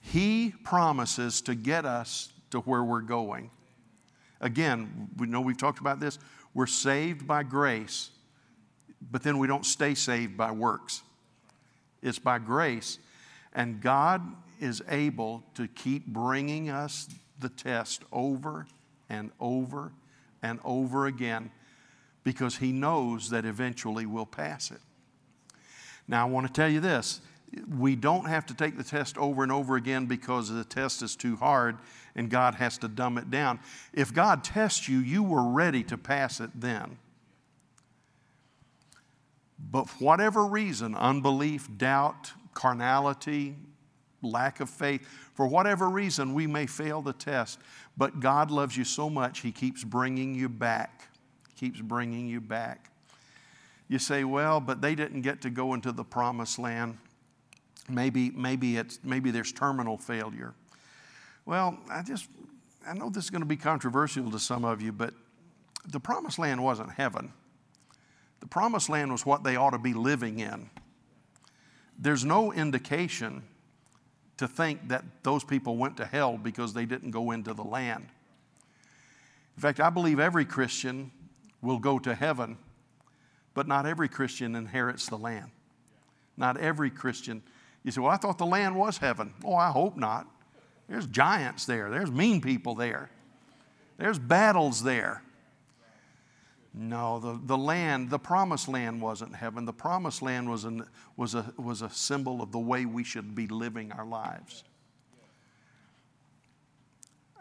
He promises to get us to where we're going. Again, we know we've talked about this. We're saved by grace but then we don't stay saved by works. It's by grace. And God is able to keep bringing us the test over and over and over again because He knows that eventually we'll pass it. Now, I want to tell you this we don't have to take the test over and over again because the test is too hard and God has to dumb it down. If God tests you, you were ready to pass it then. But for whatever reason, unbelief, doubt, carnality, lack of faith, for whatever reason, we may fail the test. But God loves you so much, He keeps bringing you back. Keeps bringing you back. You say, well, but they didn't get to go into the promised land. Maybe, maybe, it's, maybe there's terminal failure. Well, I just, I know this is going to be controversial to some of you, but the promised land wasn't heaven. The promised land was what they ought to be living in. There's no indication to think that those people went to hell because they didn't go into the land. In fact, I believe every Christian will go to heaven, but not every Christian inherits the land. Not every Christian. You say, Well, I thought the land was heaven. Oh, I hope not. There's giants there, there's mean people there, there's battles there. No, the, the land, the promised land wasn't heaven. The promised land was, an, was, a, was a symbol of the way we should be living our lives.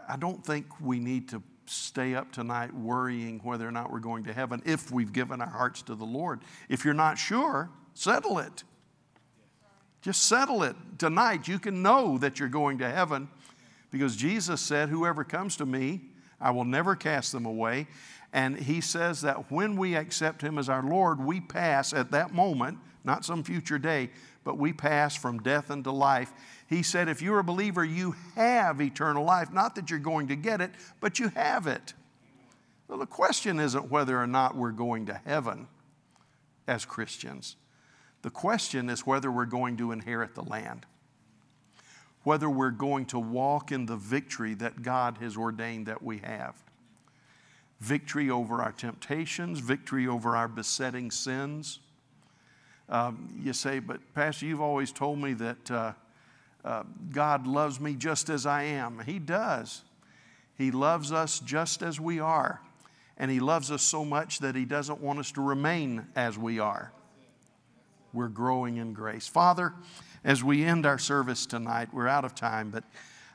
I don't think we need to stay up tonight worrying whether or not we're going to heaven if we've given our hearts to the Lord. If you're not sure, settle it. Just settle it tonight. You can know that you're going to heaven because Jesus said, Whoever comes to me, I will never cast them away. And he says that when we accept him as our Lord, we pass at that moment, not some future day, but we pass from death into life. He said, if you're a believer, you have eternal life. Not that you're going to get it, but you have it. Well, the question isn't whether or not we're going to heaven as Christians. The question is whether we're going to inherit the land, whether we're going to walk in the victory that God has ordained that we have victory over our temptations, victory over our besetting sins. Um, you say, but Pastor, you've always told me that uh, uh, God loves me just as I am. He does. He loves us just as we are. And He loves us so much that He doesn't want us to remain as we are. We're growing in grace. Father, as we end our service tonight, we're out of time, but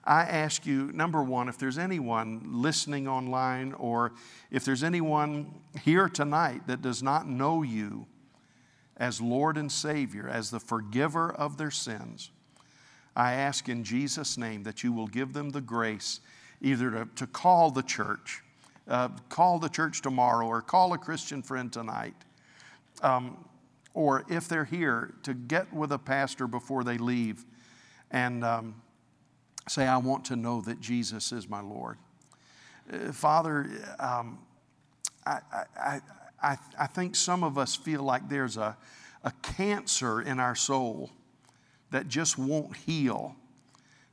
I ask you, number one, if there's anyone listening online or if there's anyone here tonight that does not know you as Lord and Savior, as the forgiver of their sins, I ask in Jesus' name that you will give them the grace either to, to call the church, uh, call the church tomorrow, or call a Christian friend tonight. Um, or if they're here, to get with a pastor before they leave and um, say, I want to know that Jesus is my Lord. Uh, Father, um, I, I, I, I think some of us feel like there's a, a cancer in our soul that just won't heal,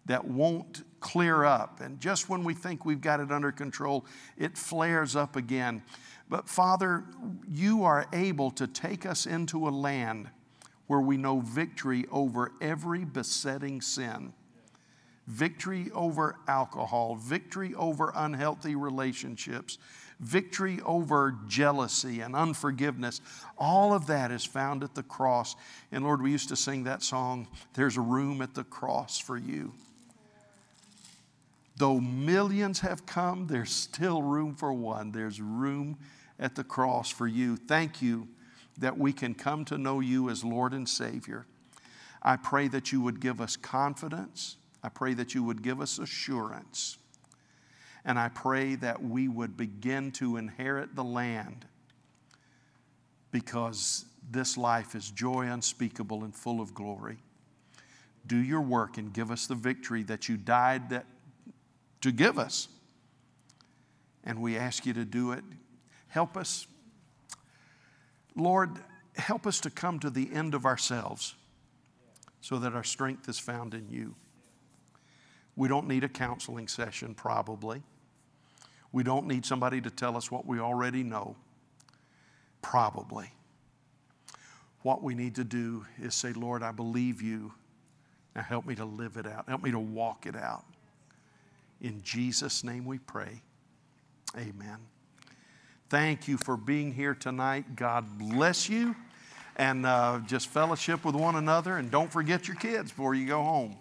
that won't clear up. And just when we think we've got it under control, it flares up again. But Father, you are able to take us into a land where we know victory over every besetting sin victory over alcohol, victory over unhealthy relationships, victory over jealousy and unforgiveness. All of that is found at the cross. And Lord, we used to sing that song, There's a Room at the Cross for You. Though millions have come, there's still room for one. There's room at the cross for you. Thank you that we can come to know you as Lord and Savior. I pray that you would give us confidence I pray that you would give us assurance. And I pray that we would begin to inherit the land because this life is joy unspeakable and full of glory. Do your work and give us the victory that you died that, to give us. And we ask you to do it. Help us. Lord, help us to come to the end of ourselves so that our strength is found in you. We don't need a counseling session, probably. We don't need somebody to tell us what we already know, probably. What we need to do is say, Lord, I believe you. Now help me to live it out, help me to walk it out. In Jesus' name we pray. Amen. Thank you for being here tonight. God bless you. And uh, just fellowship with one another. And don't forget your kids before you go home.